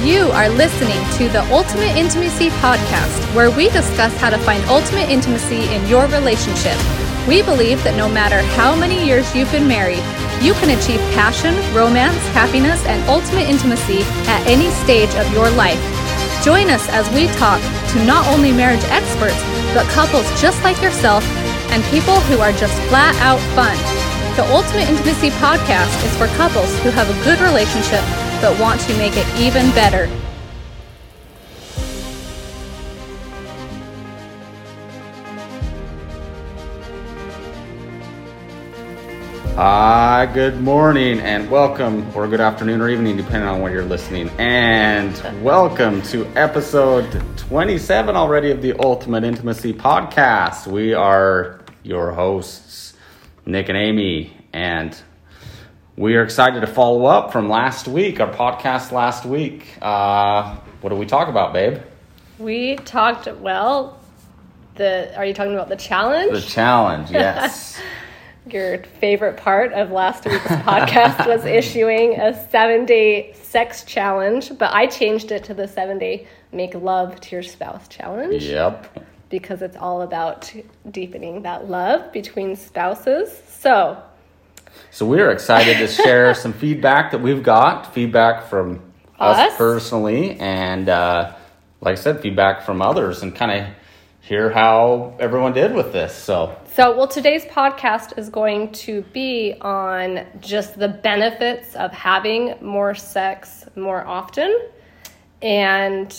You are listening to the Ultimate Intimacy Podcast, where we discuss how to find ultimate intimacy in your relationship. We believe that no matter how many years you've been married, you can achieve passion, romance, happiness, and ultimate intimacy at any stage of your life. Join us as we talk to not only marriage experts, but couples just like yourself and people who are just flat out fun. The Ultimate Intimacy Podcast is for couples who have a good relationship but want to make it even better. Ah, good morning and welcome, or good afternoon or evening, depending on when you're listening. And welcome to episode 27 already of the Ultimate Intimacy Podcast. We are your hosts, Nick and Amy, and we are excited to follow up from last week, our podcast last week. Uh, what did we talk about, babe? We talked well. The are you talking about the challenge? The challenge, yes. Your favorite part of last week's podcast was issuing a seven day sex challenge, but I changed it to the seven day make love to your spouse challenge. yep. Because it's all about deepening that love between spouses. So, So we're excited to share some feedback that we've got, feedback from us, Us? personally, and uh, like I said, feedback from others, and kind of hear how everyone did with this. So so well, today's podcast is going to be on just the benefits of having more sex more often. And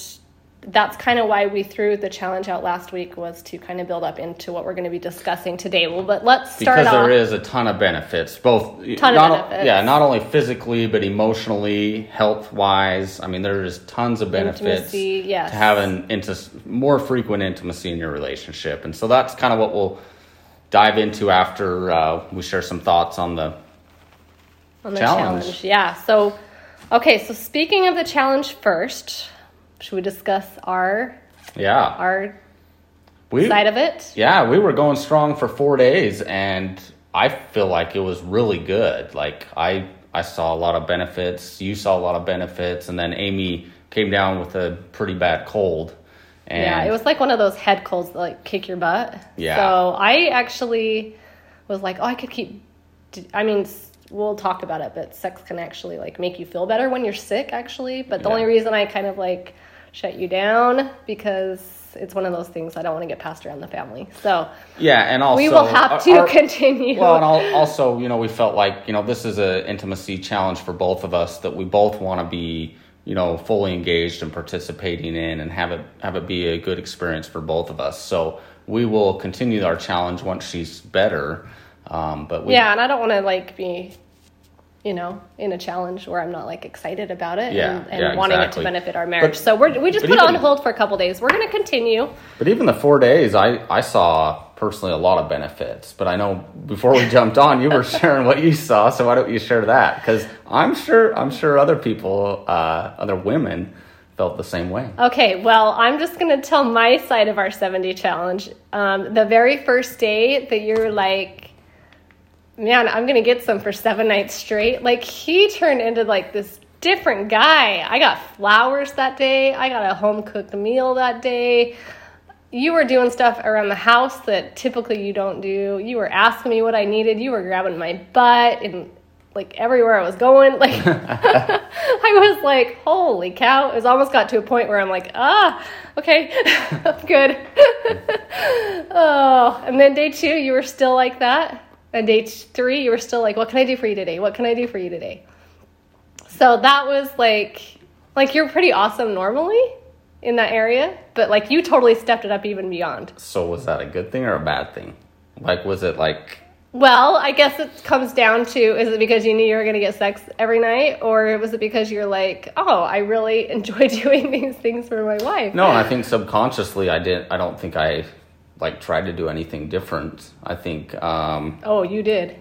that's kind of why we threw the challenge out last week was to kind of build up into what we're going to be discussing today. Well, but let's start because off. there is a ton of benefits, both Ton of not, o- benefits. yeah, not only physically but emotionally, health wise. I mean, there's tons of benefits Intimacy, yes. to having into more frequent intimacy in your relationship, and so that's kind of what we'll dive into after uh, we share some thoughts on the on the Challenge. challenge. Yeah. So, okay. So speaking of the challenge first, should we discuss our yeah our we side of it? yeah we were going strong for four days, and I feel like it was really good. Like I I saw a lot of benefits, you saw a lot of benefits, and then Amy came down with a pretty bad cold. And yeah, it was like one of those head colds that like kick your butt. Yeah. So I actually was like, oh, I could keep. I mean, we'll talk about it, but sex can actually like make you feel better when you're sick, actually. But the Yeah. only reason I kind of like shut you down because it's one of those things I don't want to get passed around the family. So Yeah, and also we will have to our- continue. Well, and al- also, you know, we felt like you know this is an intimacy challenge for both of us that we both want to be you know fully engaged and participating in and have it have it be a good experience for both of us. So we will continue our challenge once she's better. Um, but we, yeah, and I don't want to like be, you know, in a challenge where I'm not like excited about it Yeah, and, and yeah, wanting exactly. it to benefit our marriage. But- so we're, we just put it on hold for a couple days. We're going to continue. But even the four days, I, I saw personally a lot of benefits. But I know before we jumped on, you were sharing what you saw. So why don't you share that? Because I'm sure I'm sure other people, uh, other women, felt the same way. Okay, well, I'm just going to tell my side of our 70 challenge. Um, the very first day that you're like, man, I'm going to get some for seven nights straight, like he turned into like this different guy. I got flowers that day, I got a home cooked meal that day. You were doing stuff around the house that typically you don't do. You were asking me what I needed. You were grabbing my butt and like everywhere I was going. Like I was like, holy cow. It was almost got to a point where I'm like, ah, okay, I'm good. oh, and then day two, you were still like that. And day three, you were still like, what can I do for you today? What can I do for you today? So that was like, like you're pretty awesome normally in that area, but like you totally stepped it up even beyond. So was that a good thing or a bad thing? Like, was it like Well, I guess it comes down to is it because you knew you were going to get sex every night, or was it because you're like, oh, I really enjoy doing these things for my wife? no? I think subconsciously, I didn't. I don't think I like tried to do anything different. I think um, Oh, you did.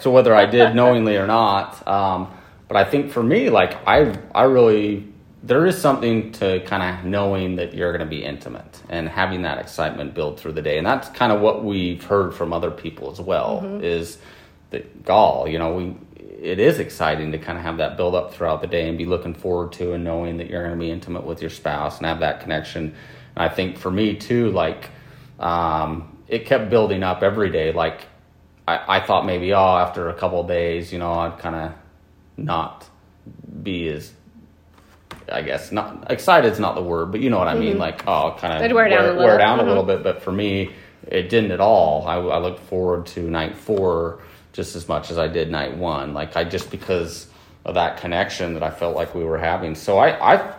so. Whether I did knowingly or not, um, but I think for me, like I, I really there is something to kind of knowing that you're going to be intimate and having that excitement build through the day, and that's kind of what we've heard from other people as well. Is that gall? You know, we it is exciting to kind of have that build up throughout the day and be looking forward to and knowing that you're going to be intimate with your spouse and have that connection. And I think for me too, like um, it kept building up every day. Like I, I thought maybe oh after a couple of days, you know, I'd kind of not be as I guess not excited is not the word, but you know what I mean. Like oh, kind of It'd wear down a little. wear down a Mhm. little bit. But for me, it didn't at all. I, I looked forward to night four just as much as I did night one. Like I just because of that connection that I felt like we were having. So I, I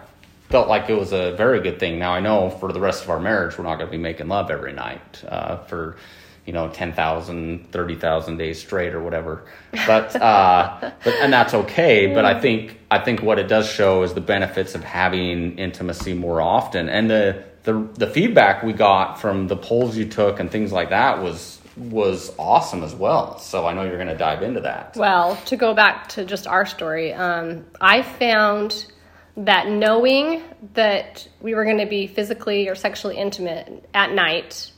felt like it was a very good thing. Now I know for the rest of our marriage, we're not going to be making love every night uh, for you know 10,000, 30,000 days straight or whatever. But uh, but and that's okay. But I think I think what it does show is the benefits of having intimacy more often, and the the the feedback we got from the polls you took and things like that was was awesome as well. So I know you're going to dive into that. Well, to go back to just our story, um, I found that knowing that we were going to be physically or sexually intimate at night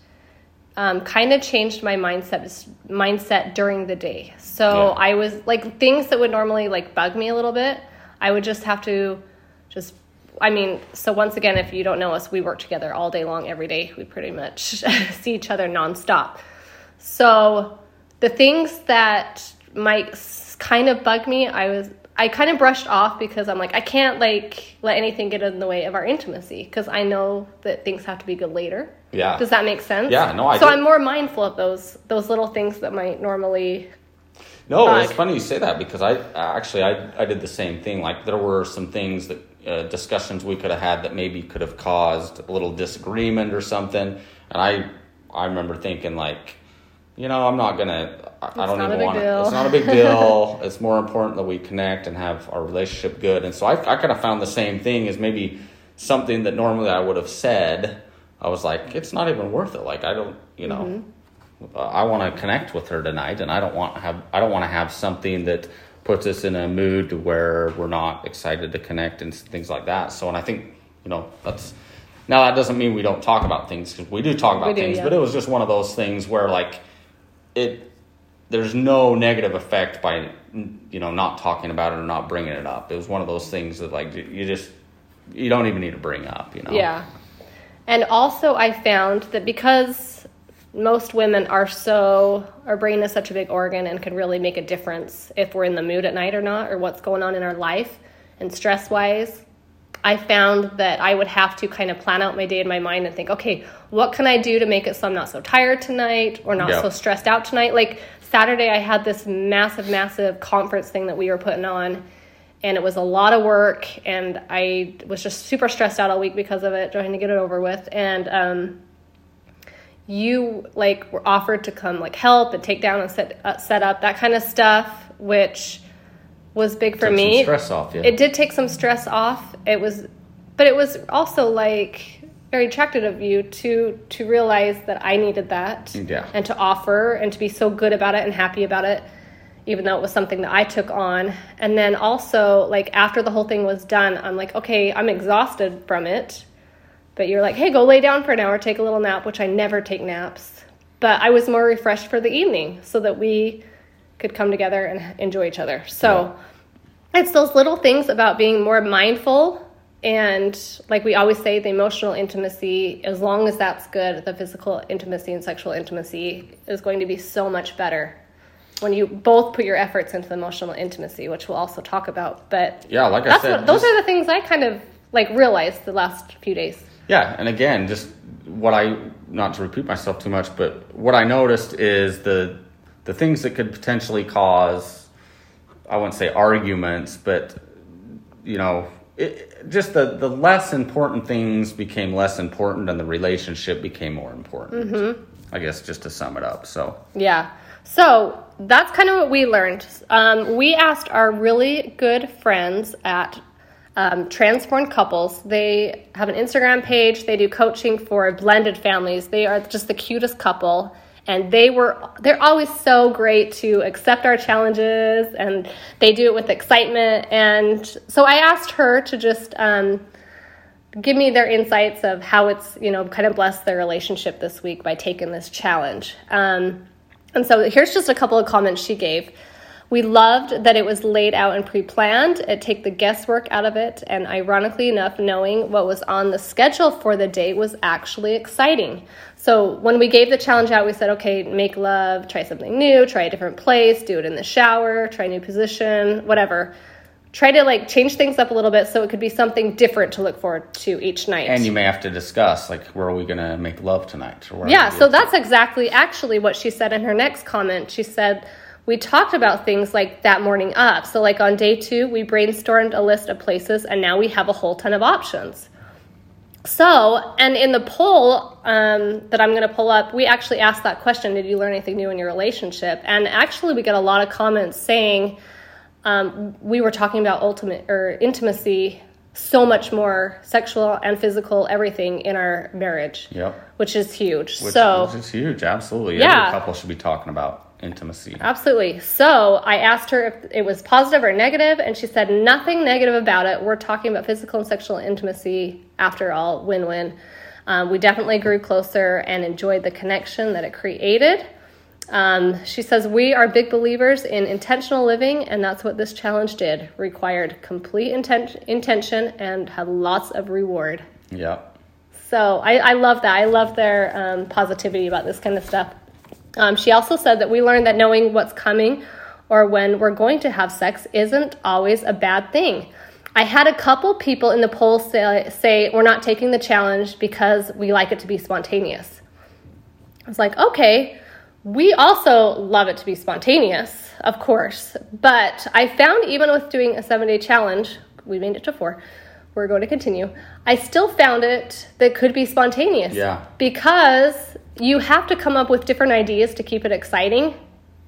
um, kind of changed my mindset mindset during the day. So Yeah. I was like things that would normally like bug me a little bit. I would just have to just. I mean, so once again, if you don't know us, we work together all day long, every day. We pretty much see each other nonstop. So the things that might kind of bug me, I was I kind of brushed off because I'm like I can't like let anything get in the way of our intimacy because I know that things have to be good later. Yeah. Does that make sense? Yeah, no, I So do. I'm more mindful of those those little things that might normally. No, it's funny you say that because I actually I, I did the same thing. Like there were some things that uh, discussions we could have had that maybe could have caused a little disagreement or something, and I I remember thinking like, you know, I'm not gonna. I, I don't even want. deal. It's not a big deal. it's more important that we connect and have our relationship good. And so I I kind of found the same thing as maybe something that normally I would have said. I was like, it's not even worth it. Like I don't, you know. Mm-hmm. I want to connect with her tonight, and I don't want to have I don't want to have something that puts us in a mood where we're not excited to connect and things like that. So, and I think you know that's now that doesn't mean we don't talk about things because we do talk about do, things, yeah. but it was just one of those things where like it there's no negative effect by you know not talking about it or not bringing it up. It was one of those things that like you just you don't even need to bring up. You know. Yeah. And also, I found that because most women are so, our brain is such a big organ and can really make a difference if we're in the mood at night or not, or what's going on in our life and stress wise. I found that I would have to kind of plan out my day in my mind and think, okay, what can I do to make it so I'm not so tired tonight or not so stressed out tonight? Like Saturday, I had this massive, massive conference thing that we were putting on, and it was a lot of work, and I was just super stressed out all week because of it, trying to get it over with. And um, you like were offered to come like help and take down and set uh, set up that kind of stuff, which was big for Took me. stress off you. It did take some stress off. It was, but it was also like very attractive of you to to realize that I needed that Yeah. and to offer and to be so good about it and happy about it, even though it was something that I took on. And then also like after the whole thing was done, I'm like, okay, I'm exhausted from it. But you're like, hey, go lay down for an hour, take a little nap, which I never take naps. But I was more refreshed for the evening so that we could come together and enjoy each other. So it's those little things about being more mindful and like we always say the emotional intimacy as long as that's good the physical intimacy and sexual intimacy is going to be so much better when you both put your efforts into the emotional intimacy which we'll also talk about. But Yeah, like I said, what, those just- are the things i kind of like realized the last few days. Yeah, and again, just what I not to repeat myself too much, but what I noticed is the the things that could potentially cause I wouldn't say arguments, but you know, it, just the the less important things became less important, and the relationship became more important. Mm-hmm. I guess just to sum it up. So Yeah. So that's kind of what we learned. Um, we asked our really good friends at um, Transformed Couples. They have an Instagram page. They do coaching for blended families. They are just the cutest couple. And they were, they're always so great to accept our challenges and they do it with excitement. And so I asked her to just, um, give me their insights of how it's you know kind of blessed their relationship this week by taking this challenge um, and so here's just a couple of comments she gave We loved that it was laid out and pre planned. It take the guesswork out of it, and ironically enough, knowing what was on the schedule for the date was actually exciting. So when we gave the challenge out, we said, okay, make love, try something new, try a different place, do it in the shower, try a new position, whatever. Try to like change things up a little bit so it could be something different to look forward to each night. And you may have to discuss, like, where are we going to make love tonight? Yeah, so gonna- that's exactly actually what she said in her next comment. She said, We talked about things like that morning up. So, like on day two, we brainstormed a list of places, and now we have a whole ton of options. So, and in the poll um, that I'm going to pull up, we actually asked that question Did you learn anything new in your relationship? And actually, we get a lot of comments saying um, we were talking about ultimate or intimacy so much more sexual and physical everything in our marriage Yep. which is huge. Which, so which is huge. Absolutely. Yeah. Every couple should be talking about intimacy. absolutely. So I asked her if it was positive or negative, and she said nothing negative about it. We're talking about physical and sexual intimacy. After all, win-win. Um, we definitely grew closer and enjoyed the connection that it created. Um, she says we are big believers in intentional living, and that's what this challenge did. Required complete inten- intention and had lots of reward. Yep. So I, I love that. I love their um, positivity about this kind of stuff. Um, she also said that we learned that knowing what's coming or when we're going to have sex isn't always a bad thing. I had a couple people in the poll say, say we're not taking the challenge because we like it to be spontaneous. I was like, okay, we also love it to be spontaneous, of course. But I found even with doing a seven day challenge, we made it to four, we're going to continue. I still found it that could be spontaneous. Yeah. Because you have to come up with different ideas to keep it exciting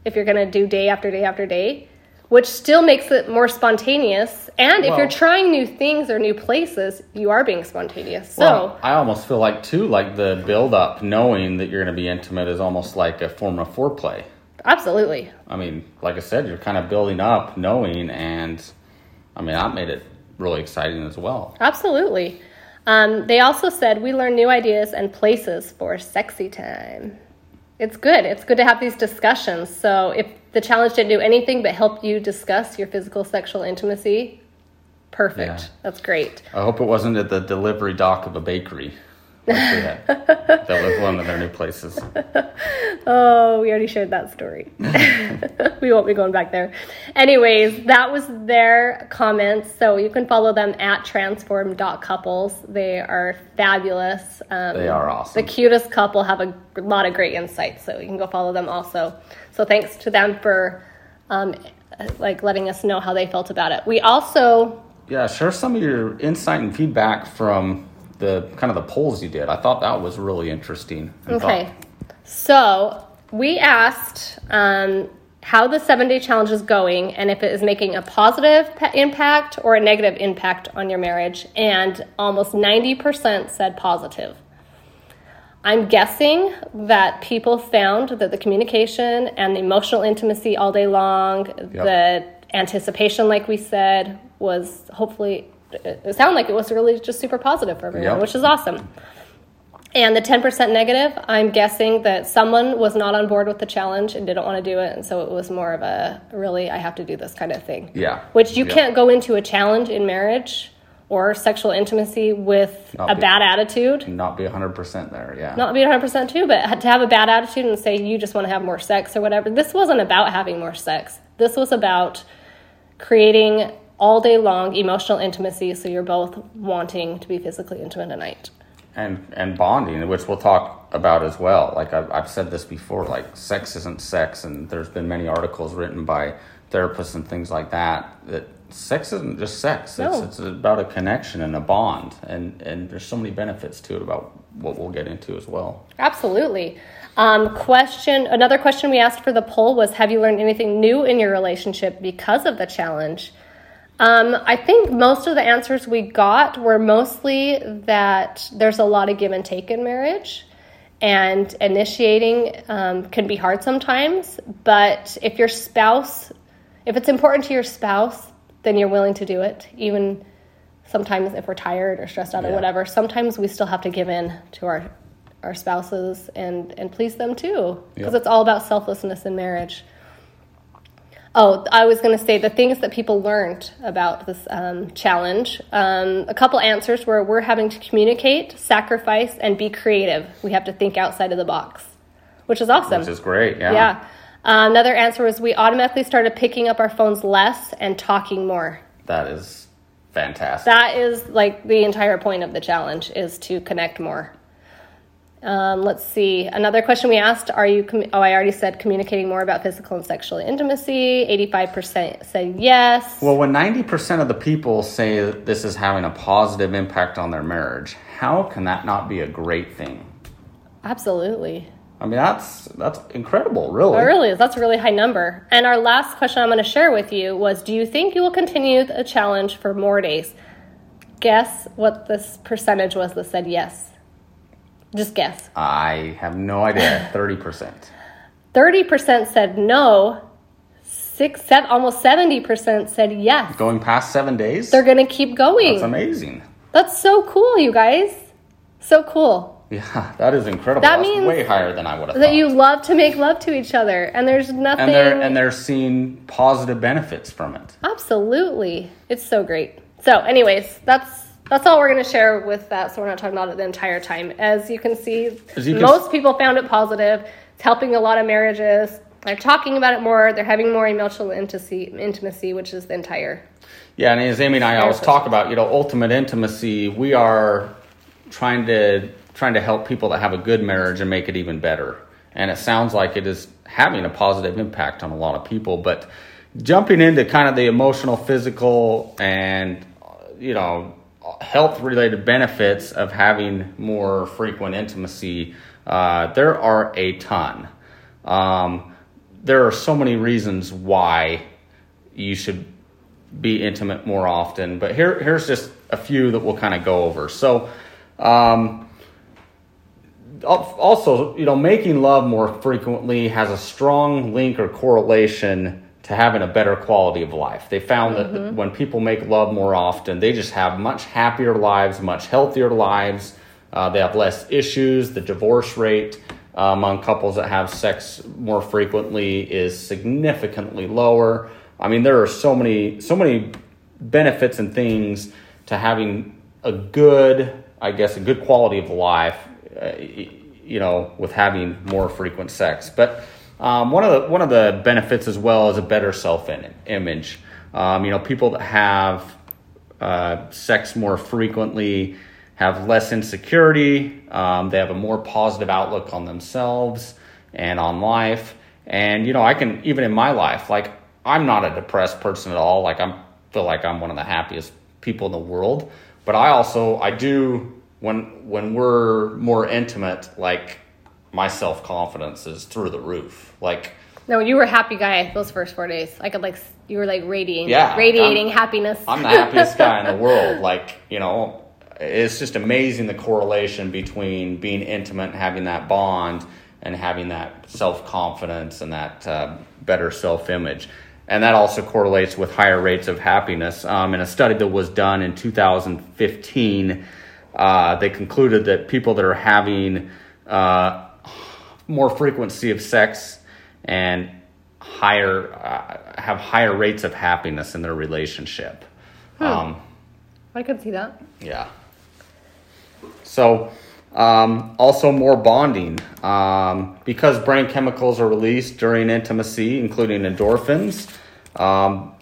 if you're going to do day after day after day, which still makes it more spontaneous. And if you're trying new things or new places, you are being spontaneous. So, Well, I almost feel like too, like the build up, knowing that you're going to be intimate, is almost like a form of foreplay. absolutely. I mean, like I said, you're kind of building up, knowing, and I mean, that made it really exciting as well. Absolutely. Um, they also said we learn new ideas and places for sexy time. It's good. It's good to have these discussions. So if the challenge didn't do anything but help you discuss your physical sexual intimacy, perfect. Yeah. That's great. I hope it wasn't at the delivery dock of a bakery. Had. that was one of their new places. Oh, we already shared that story. we won't be going back there. Anyways, that was their comments. So you can follow them at transform.couples. They are fabulous. Um, They are awesome. The cutest couple have a lot of great insights. So you can go follow them also. So thanks to them for um, like letting us know how they felt about it. We also Yeah, share some of your insight and feedback from the kind of the polls you did. I thought that was really interesting. Okay. thought- So we asked um, how the seven day challenge is going and if it is making a positive pa- impact or a negative impact on your marriage. And almost 90% said positive. I'm guessing that people found that the communication and the emotional intimacy all day long, the anticipation, like we said, was hopefully, it sounded like it was really just super positive for everyone, Yep. which is awesome. And the 10% negative, I'm guessing that someone was not on board with the challenge and didn't want to do it. And so it was more of a really, I have to do this kind of thing. Yeah. Which you Yeah. can't go into a challenge in marriage or sexual intimacy with Not a be- bad attitude. Not be 100% there, yeah. Not be 100% too, but to have a bad attitude and say you just want to have more sex or whatever. This wasn't about having more sex. This was about creating all day long emotional intimacy so you're both wanting to be physically intimate at night. and and bonding, which we'll talk about as well. Like I've, I've said this before, like sex isn't sex, and there's been many articles written by therapists and things like that that sex isn't just sex. No. It's, it's about a connection and a bond, and and there's so many benefits to it about what we'll get into as well. Absolutely. Um, question another question we asked for the poll was Have you learned anything new in your relationship because of the challenge? Um, I think most of the answers we got were mostly that there's a lot of give and take in marriage, and initiating um, can be hard sometimes. But if your spouse, if it's important to your spouse, then you're willing to do it, even sometimes if we're tired or stressed out or whatever. Sometimes we still have to give in to our our spouses and and please them too, because Yep. it's all about selflessness in marriage. Oh, I was going to say the things that people learned about this um, challenge. Um, a couple answers were we're having to communicate, sacrifice, and be creative. We have to think outside of the box, which is awesome. Which is great. Yeah. yeah. Uh, another answer was we automatically started picking up our phones less and talking more. That is fantastic. That is like the entire point of the challenge is to connect more. Um, let's see. Another question we asked: Are you? Com- oh, I already said communicating more about physical and sexual intimacy. Eighty-five percent said yes. Well, when ninety percent of the people say that this is having a positive impact on their marriage, how can that not be a great thing? Absolutely. I mean, that's that's incredible, really. It really is. That's a really high number. And our last question I'm going to share with you was: Do you think you will continue the challenge for more days? Guess what this percentage was that said yes. Just guess. I have no idea. 30%. 30% said no. Six, seven, almost 70% said yes. Going past seven days? They're going to keep going. That's amazing. That's so cool, you guys. So cool. Yeah, that is incredible. That That's means way higher than I would have thought. That thought. you love to make love to each other, and there's nothing. and they're and they're seeing positive benefits from it. Absolutely. It's so great. So, anyways, that's that's all we're going to share with that. So we're not talking about it the entire time. As you can see, you most people found it positive. It's helping a lot of marriages. They're talking about it more. They're having more emotional intimacy, intimacy, which is the entire. Yeah, and as Amy and I always talk about, you know, ultimate intimacy, we are trying to trying to help people that have a good marriage and make it even better. And it sounds like it is having a positive impact on a lot of people, but jumping into kind of the emotional, physical and you know, health related benefits of having more frequent intimacy, uh, there are a ton. Um, there are so many reasons why you should be intimate more often. But here, here's just a few that we'll kind of go over. So, um, also, you know, making love more frequently has a strong link or correlation to having a better quality of life. They found that when people make love more often, they just have much happier lives, much healthier lives. Uh, they have less issues. The divorce rate uh, among couples that have sex more frequently is significantly lower. I mean, there are so many, so many benefits and things to having a good, I guess, a good quality of life. Uh, you know, with having more frequent sex, but um, one of the one of the benefits as well is a better self image. Um, you know, people that have uh, sex more frequently have less insecurity. Um, they have a more positive outlook on themselves and on life. And you know, I can even in my life, like I'm not a depressed person at all. Like I'm feel like I'm one of the happiest people in the world. But I also I do when when we're more intimate, like my self confidence is through the roof. Like No, you were a happy guy those first four days. I could like you were like radiating, Yeah, radiating I'm- happiness. I'm the happiest guy in the world. Like, you know, it's just amazing the correlation between being intimate and having that bond and having that self confidence and that uh, better self image. And that also correlates with higher rates of happiness. Um, in a study that was done in 2015, uh, they concluded that people that are having uh, more frequency of sex and higher uh, have higher rates of happiness in their relationship. Um, I could see that. yeah. So, um, also more bonding um, because brain chemicals are released during intimacy, including endorphins. Um,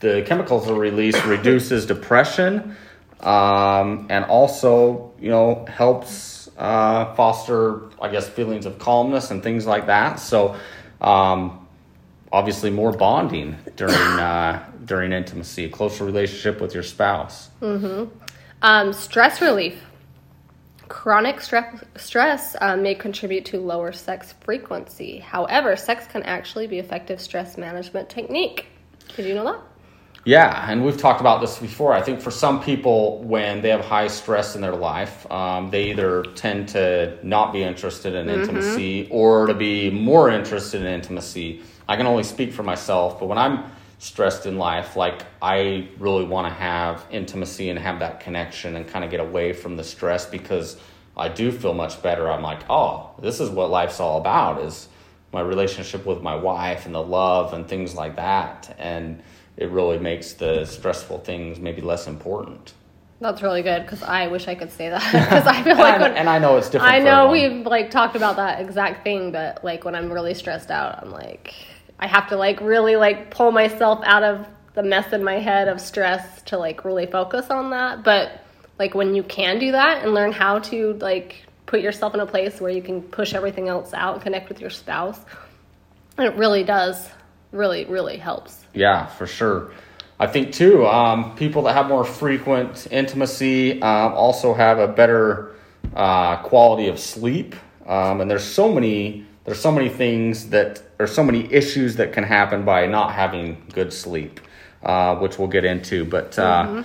the chemicals are released reduces depression um, and also, you know, helps uh, foster, I guess, feelings of calmness and things like that. So, um, obviously, more bonding during uh, during intimacy, a closer relationship with your spouse. Um, stress relief. Chronic stress, stress um, may contribute to lower sex frequency. However, sex can actually be effective stress management technique. Did you know that? Yeah, and we've talked about this before. I think for some people, when they have high stress in their life, um, they either tend to not be interested in intimacy or to be more interested in intimacy. I can only speak for myself, but when I'm stressed in life, like I really want to have intimacy and have that connection and kind of get away from the stress because I do feel much better. I'm like, oh, this is what life's all about is my relationship with my wife and the love and things like that. And it really makes the stressful things maybe less important. That's really good because I wish I could say that because I feel like and, when, and I know it's different. I know we've like talked about that exact thing, but like when I'm really stressed out, I'm like I have to like really like pull myself out of the mess in my head of stress to like really focus on that. But like when you can do that and learn how to like put yourself in a place where you can push everything else out and connect with your spouse, it really does really really helps. Yeah, for sure. I think too, um, people that have more frequent intimacy um, also have a better uh, quality of sleep. Um, and there's so many there's so many things that there's so many issues that can happen by not having good sleep, uh, which we'll get into. But uh,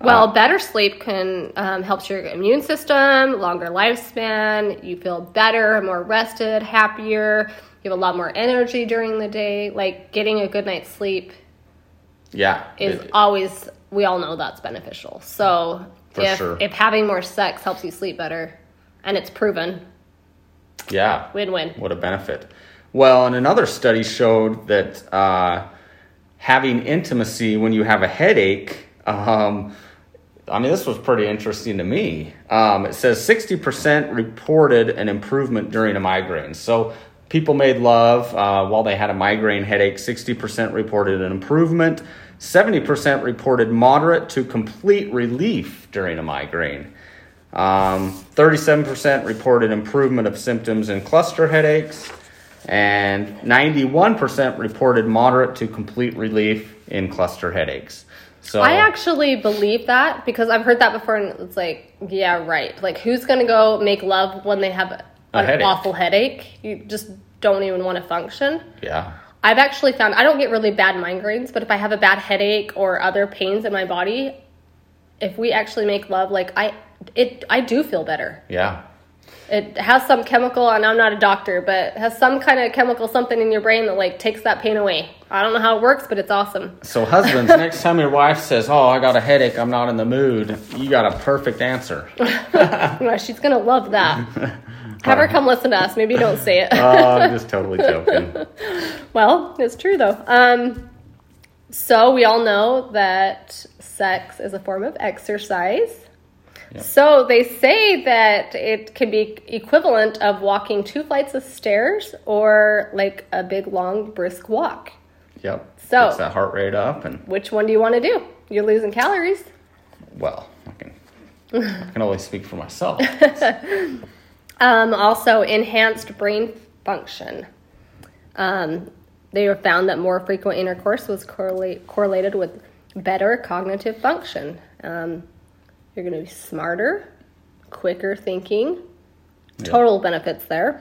Well, better sleep can um, helps your immune system, longer lifespan. You feel better, more rested, happier. You have a lot more energy during the day. Like getting a good night's sleep yeah, is it- always. We all know that's beneficial. So For if sure. if having more sex helps you sleep better, and it's proven, yeah, win win. What a benefit. Well, and another study showed that uh, having intimacy when you have a headache, um, I mean, this was pretty interesting to me. Um, it says 60% reported an improvement during a migraine. So people made love uh, while they had a migraine headache. 60% reported an improvement. 70% reported moderate to complete relief during a migraine. Um, 37% reported improvement of symptoms in cluster headaches, and 91% reported moderate to complete relief in cluster headaches. So I actually believe that because I've heard that before, and it's like, yeah, right. Like, who's gonna go make love when they have an headache. awful headache? You just don't even want to function. yeah, I've actually found I don't get really bad migraines, but if I have a bad headache or other pains in my body, if we actually make love, like I, it, I do feel better. yeah, It has some chemical, and I'm not a doctor, but it has some kind of chemical something in your brain that like takes that pain away. I don't know how it works, but it's awesome. So husbands, next time your wife says, "Oh, I got a headache. I'm not in the mood," you got a perfect answer. She's gonna love that. Have her come listen to us. Maybe don't say it. oh, I'm just totally joking. Well, it's true though. Um, so we all know that sex is a form of exercise. Yep. So they say that it can be equivalent of walking two flights of stairs or like a big long brisk walk. Yep. So- gets that heart rate up, and Which one do you want to do? You're losing calories. well, I can I can only speak for myself. Um, also, enhanced brain function. Um, they found that more frequent intercourse was correlate, correlated with better cognitive function. Um, you're going to be smarter, quicker thinking. Total benefits there.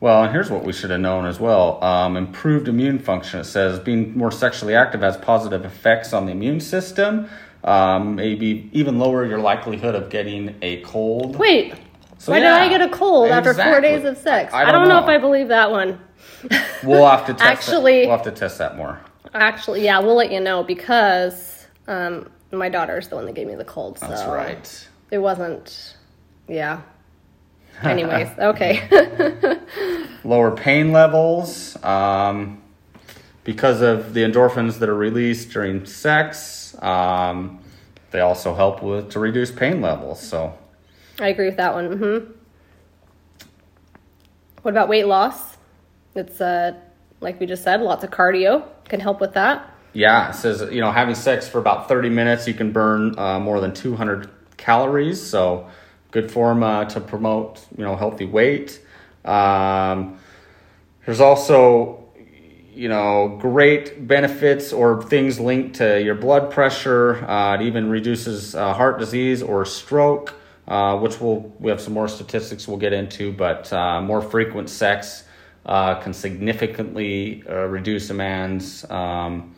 Well, and here's what we should have known as well. Um, improved immune function. It says being more sexually active has positive effects on the immune system. Um, maybe even lower your likelihood of getting a cold. Wait, So, why yeah, did I get a cold after four days of sex? I I, don't don't, know. know. if I believe that one. We'll have to test Actually- That. We'll have to test that more. Actually, yeah, we'll let you know because um, my daughter's the one that gave me the cold. That's so right. It wasn't. Yeah. Anyways, okay. Lower pain levels um, because of the endorphins that are released during sex. Um, they also help with to reduce pain levels. So I agree with that one. hmm What about weight loss? It's uh, like we just said, lots of cardio can help with that. Yeah, it says you know having sex for about thirty minutes, you can burn uh, more than two hundred calories. So good form uh, to promote you know healthy weight. Um, there's also you know great benefits or things linked to your blood pressure. Uh, it even reduces uh, heart disease or stroke, uh, which we'll we have some more statistics we'll get into. But uh, more frequent sex can significantly reduce a man's um,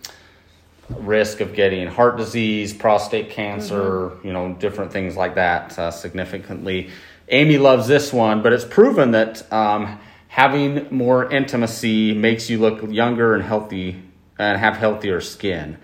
risk of getting heart disease, prostate cancer, you know, different things like that uh, significantly. Amy loves this one, but it's proven that um, having more intimacy makes you look younger and healthy and have healthier skin.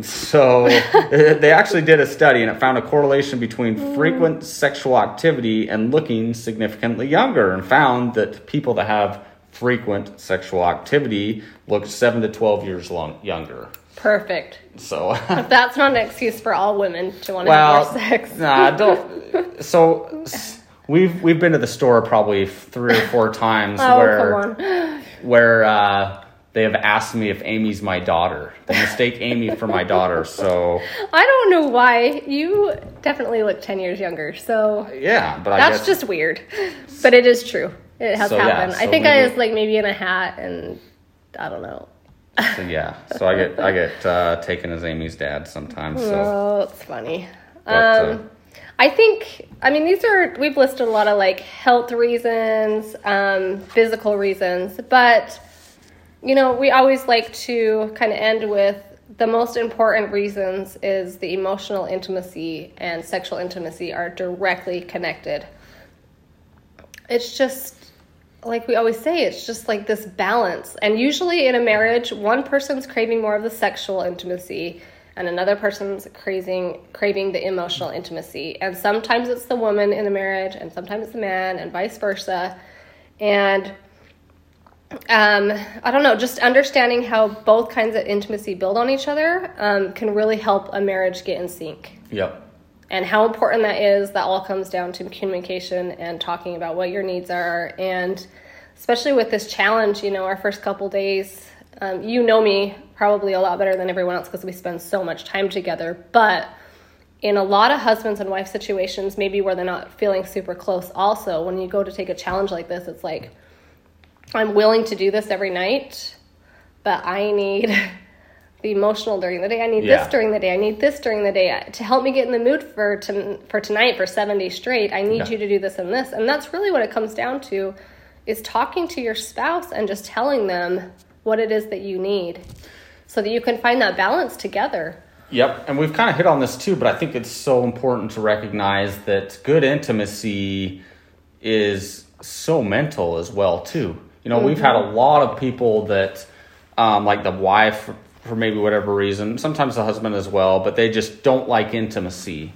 So they actually did a study and it found a correlation between frequent sexual activity and looking significantly younger and found that people that have frequent sexual activity look seven to 12 years long, younger. Perfect. So, that's not an excuse for all women to want to well, have more sex. nah, don't. So, we've we've been to the store probably three or four times Oh, where where uh, they have asked me if Amy's my daughter. They mistake Amy for my daughter. So, I don't know why. You definitely look 10 years younger. So yeah, but I that's guess just weird. But it is true. It has So, yeah, happened. I so think I was like maybe in a hat and I don't know. so, yeah. So I get I get uh, taken as Amy's dad sometimes. So. Oh, it's funny. But, uh, um, I think, I mean, these are, we've listed a lot of like health reasons, um, physical reasons, but, you know, we always like to kind of end with the most important reasons is the emotional intimacy and sexual intimacy are directly connected. It's just, like we always say, it's just like this balance. And usually in a marriage, one person's craving more of the sexual intimacy and another person's craving craving the emotional intimacy. And sometimes it's the woman in the marriage and sometimes it's the man and vice versa. And um, I don't know, just understanding how both kinds of intimacy build on each other um, can really help a marriage get in sync Yep. And how important that is that all comes down to communication and talking about what your needs are. And especially with this challenge you know our first couple days um, you know me probably a lot better than everyone else because we spend so much time together. But in a lot of husbands and wife situations maybe where they're not feeling super close also when you go to take a challenge like this it's like i'm willing to do this every night but i need the emotional during the day. I need Yeah. this during the day. I need this during the day to help me get in the mood for to, for tonight for seven days straight. I need Yeah. you to do this and this, and that's really what it comes down to, is talking to your spouse and just telling them what it is that you need, so that you can find that balance together. Yep, and we've kind of hit on this too, but I think it's so important to recognize that good intimacy is so mental as well too. You know, we've had a lot of people that, um, like the wife, for maybe whatever reason, sometimes the husband as well, but they just don't like intimacy.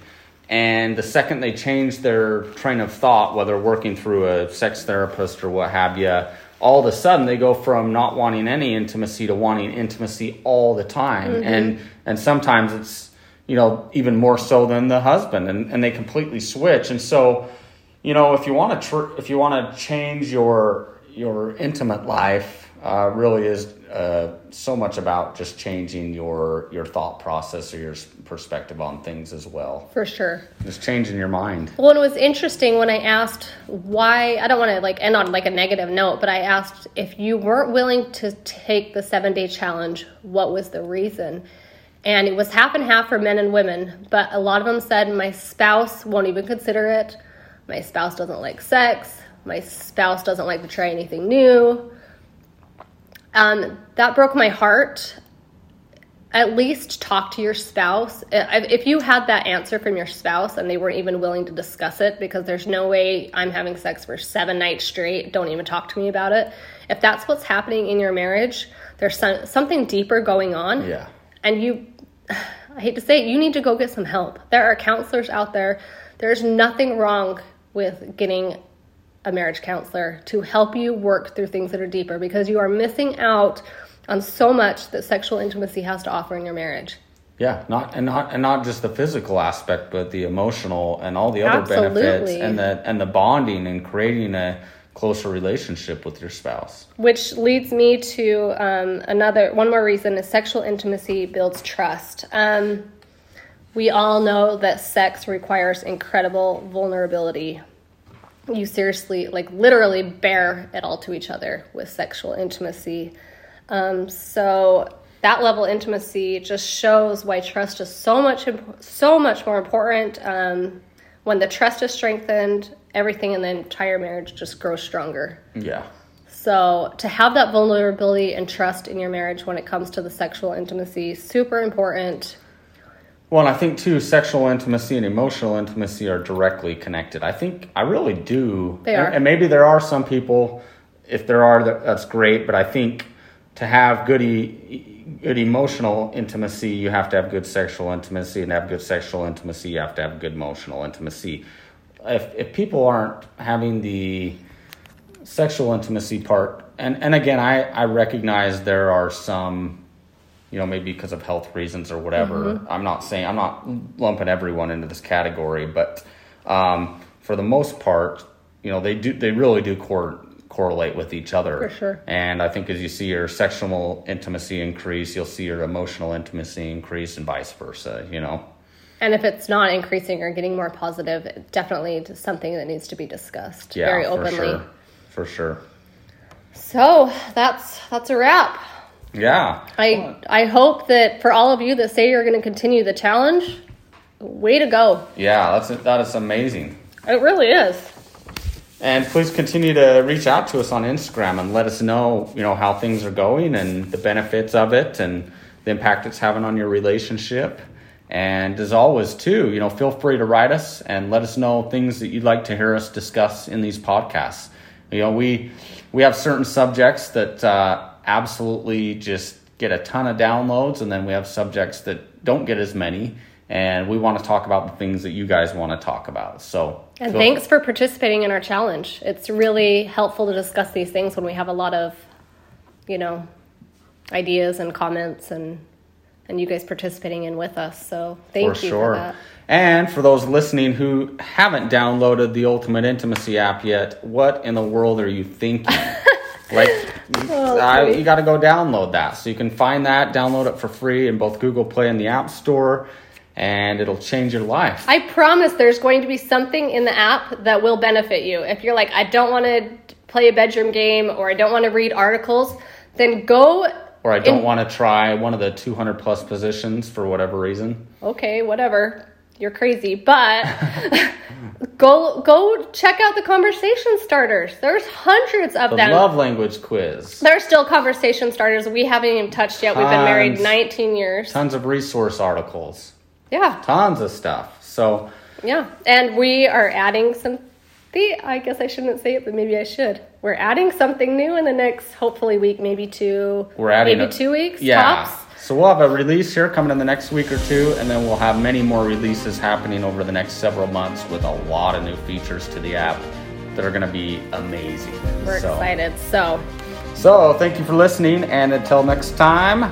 And the second they change their train of thought, whether working through a sex therapist or what have you, all of a sudden they go from not wanting any intimacy to wanting intimacy all the time. Mm-hmm. And and sometimes it's you know even more so than the husband, and, and they completely switch. And so you know if you want to tr- if you want to change your your intimate life, uh, really is uh, so much about just changing your your thought process or your perspective on things as well. For sure. Just changing your mind. Well, it was interesting when I asked why. I don't want to like end on like a negative note, but I asked if you weren't willing to take the seven day challenge, what was the reason? And it was half and half for men and women, but a lot of them said my spouse won't even consider it. My spouse doesn't like sex. My spouse doesn't like to try anything new. Um, that broke my heart at least talk to your spouse. If you had that answer from your spouse and they weren't even willing to discuss it because there's no way I'm having sex for seven nights straight, don't even talk to me about it. If that's what's happening in your marriage, there's some, something deeper going on. Yeah. And you, I hate to say it, you need to go get some help. There are counselors out there. There's nothing wrong with getting a marriage counselor to help you work through things that are deeper because you are missing out on so much that sexual intimacy has to offer in your marriage. Yeah, not and not and not just the physical aspect, but the emotional and all the other benefits and the and the bonding and creating a closer relationship with your spouse. Which leads me to um, another one more reason is sexual intimacy builds trust. Um, we all know that sex requires incredible vulnerability. You seriously, like literally, bare it all to each other with sexual intimacy. Um, so that level of intimacy just shows why trust is so much imp- so much more important. Um, when the trust is strengthened, everything in the entire marriage just grows stronger. Yeah. So to have that vulnerability and trust in your marriage when it comes to the sexual intimacy, super important. Well, and I think too, sexual intimacy and emotional intimacy are directly connected. I think I really do. They And- are. and, maybe there are some people. If there are, that- that's great. But I think to have good, e- good emotional intimacy, you have to have good sexual intimacy, and to have good sexual intimacy, you have to have good emotional intimacy. If if people aren't having the sexual intimacy part and and again, I I recognize there are some, you know, maybe because of health reasons or whatever. Mm-hmm. I'm not saying I'm not lumping everyone into this category, but um, for the most part, you know, they do they really do cor- correlate with each other. For sure. And I think as you see your sexual intimacy increase, you'll see your emotional intimacy increase, and vice versa. You know. And if it's not increasing or getting more positive, it definitely something that needs to be discussed Yeah, very for openly. sure. For sure. So that's that's a wrap. Yeah. I I hope that for all of you that say you're going to continue the challenge, way to go! Yeah, that's that is amazing. It really is. And please continue to reach out to us on Instagram and let us know, you know, how things are going and the benefits of it and the impact it's having on your relationship. And as always, too, you know, feel free to write us and let us know things that you'd like to hear us discuss in these podcasts. You know, we we have certain subjects that uh, absolutely just get a ton of downloads, and then we have subjects that don't get as many. And we want to talk about the things that you guys want to talk about. So, And thanks for participating in our challenge. It's really helpful to discuss these things when we have a lot of, you know, ideas and comments and and you guys participating in with us. So thank for you sure. for that. And for those listening who haven't downloaded the Ultimate Intimacy app yet, what in the world are you thinking? like, Oh, I, you got to go download that. So you can find that, download it for free in both Google Play and the App Store, and it'll change your life. I promise there's going to be something in the app that will benefit you. If you're like, I don't want to play a bedroom game or I don't want to read articles, then go. or I don't in- want to try one of the 200 plus positions for whatever reason. Okay, whatever. You're crazy, but go go check out the conversation starters. There's hundreds of The them. love language quiz. There's still conversation starters we haven't even touched yet. We've been married 19 years. Tons of resource articles. Yeah, Tons of stuff. So, yeah. And we are adding some. The I guess I shouldn't say it, but maybe I should. We're adding something new in the next, hopefully, week, maybe two. We're adding maybe a- two weeks. Yeah. Tops. So we'll have a release here coming in the next week or two, and then we'll have many more releases happening over the next several months with a lot of new features to the app that are going to be amazing. We're so, excited. So So thank you for listening, and until next time,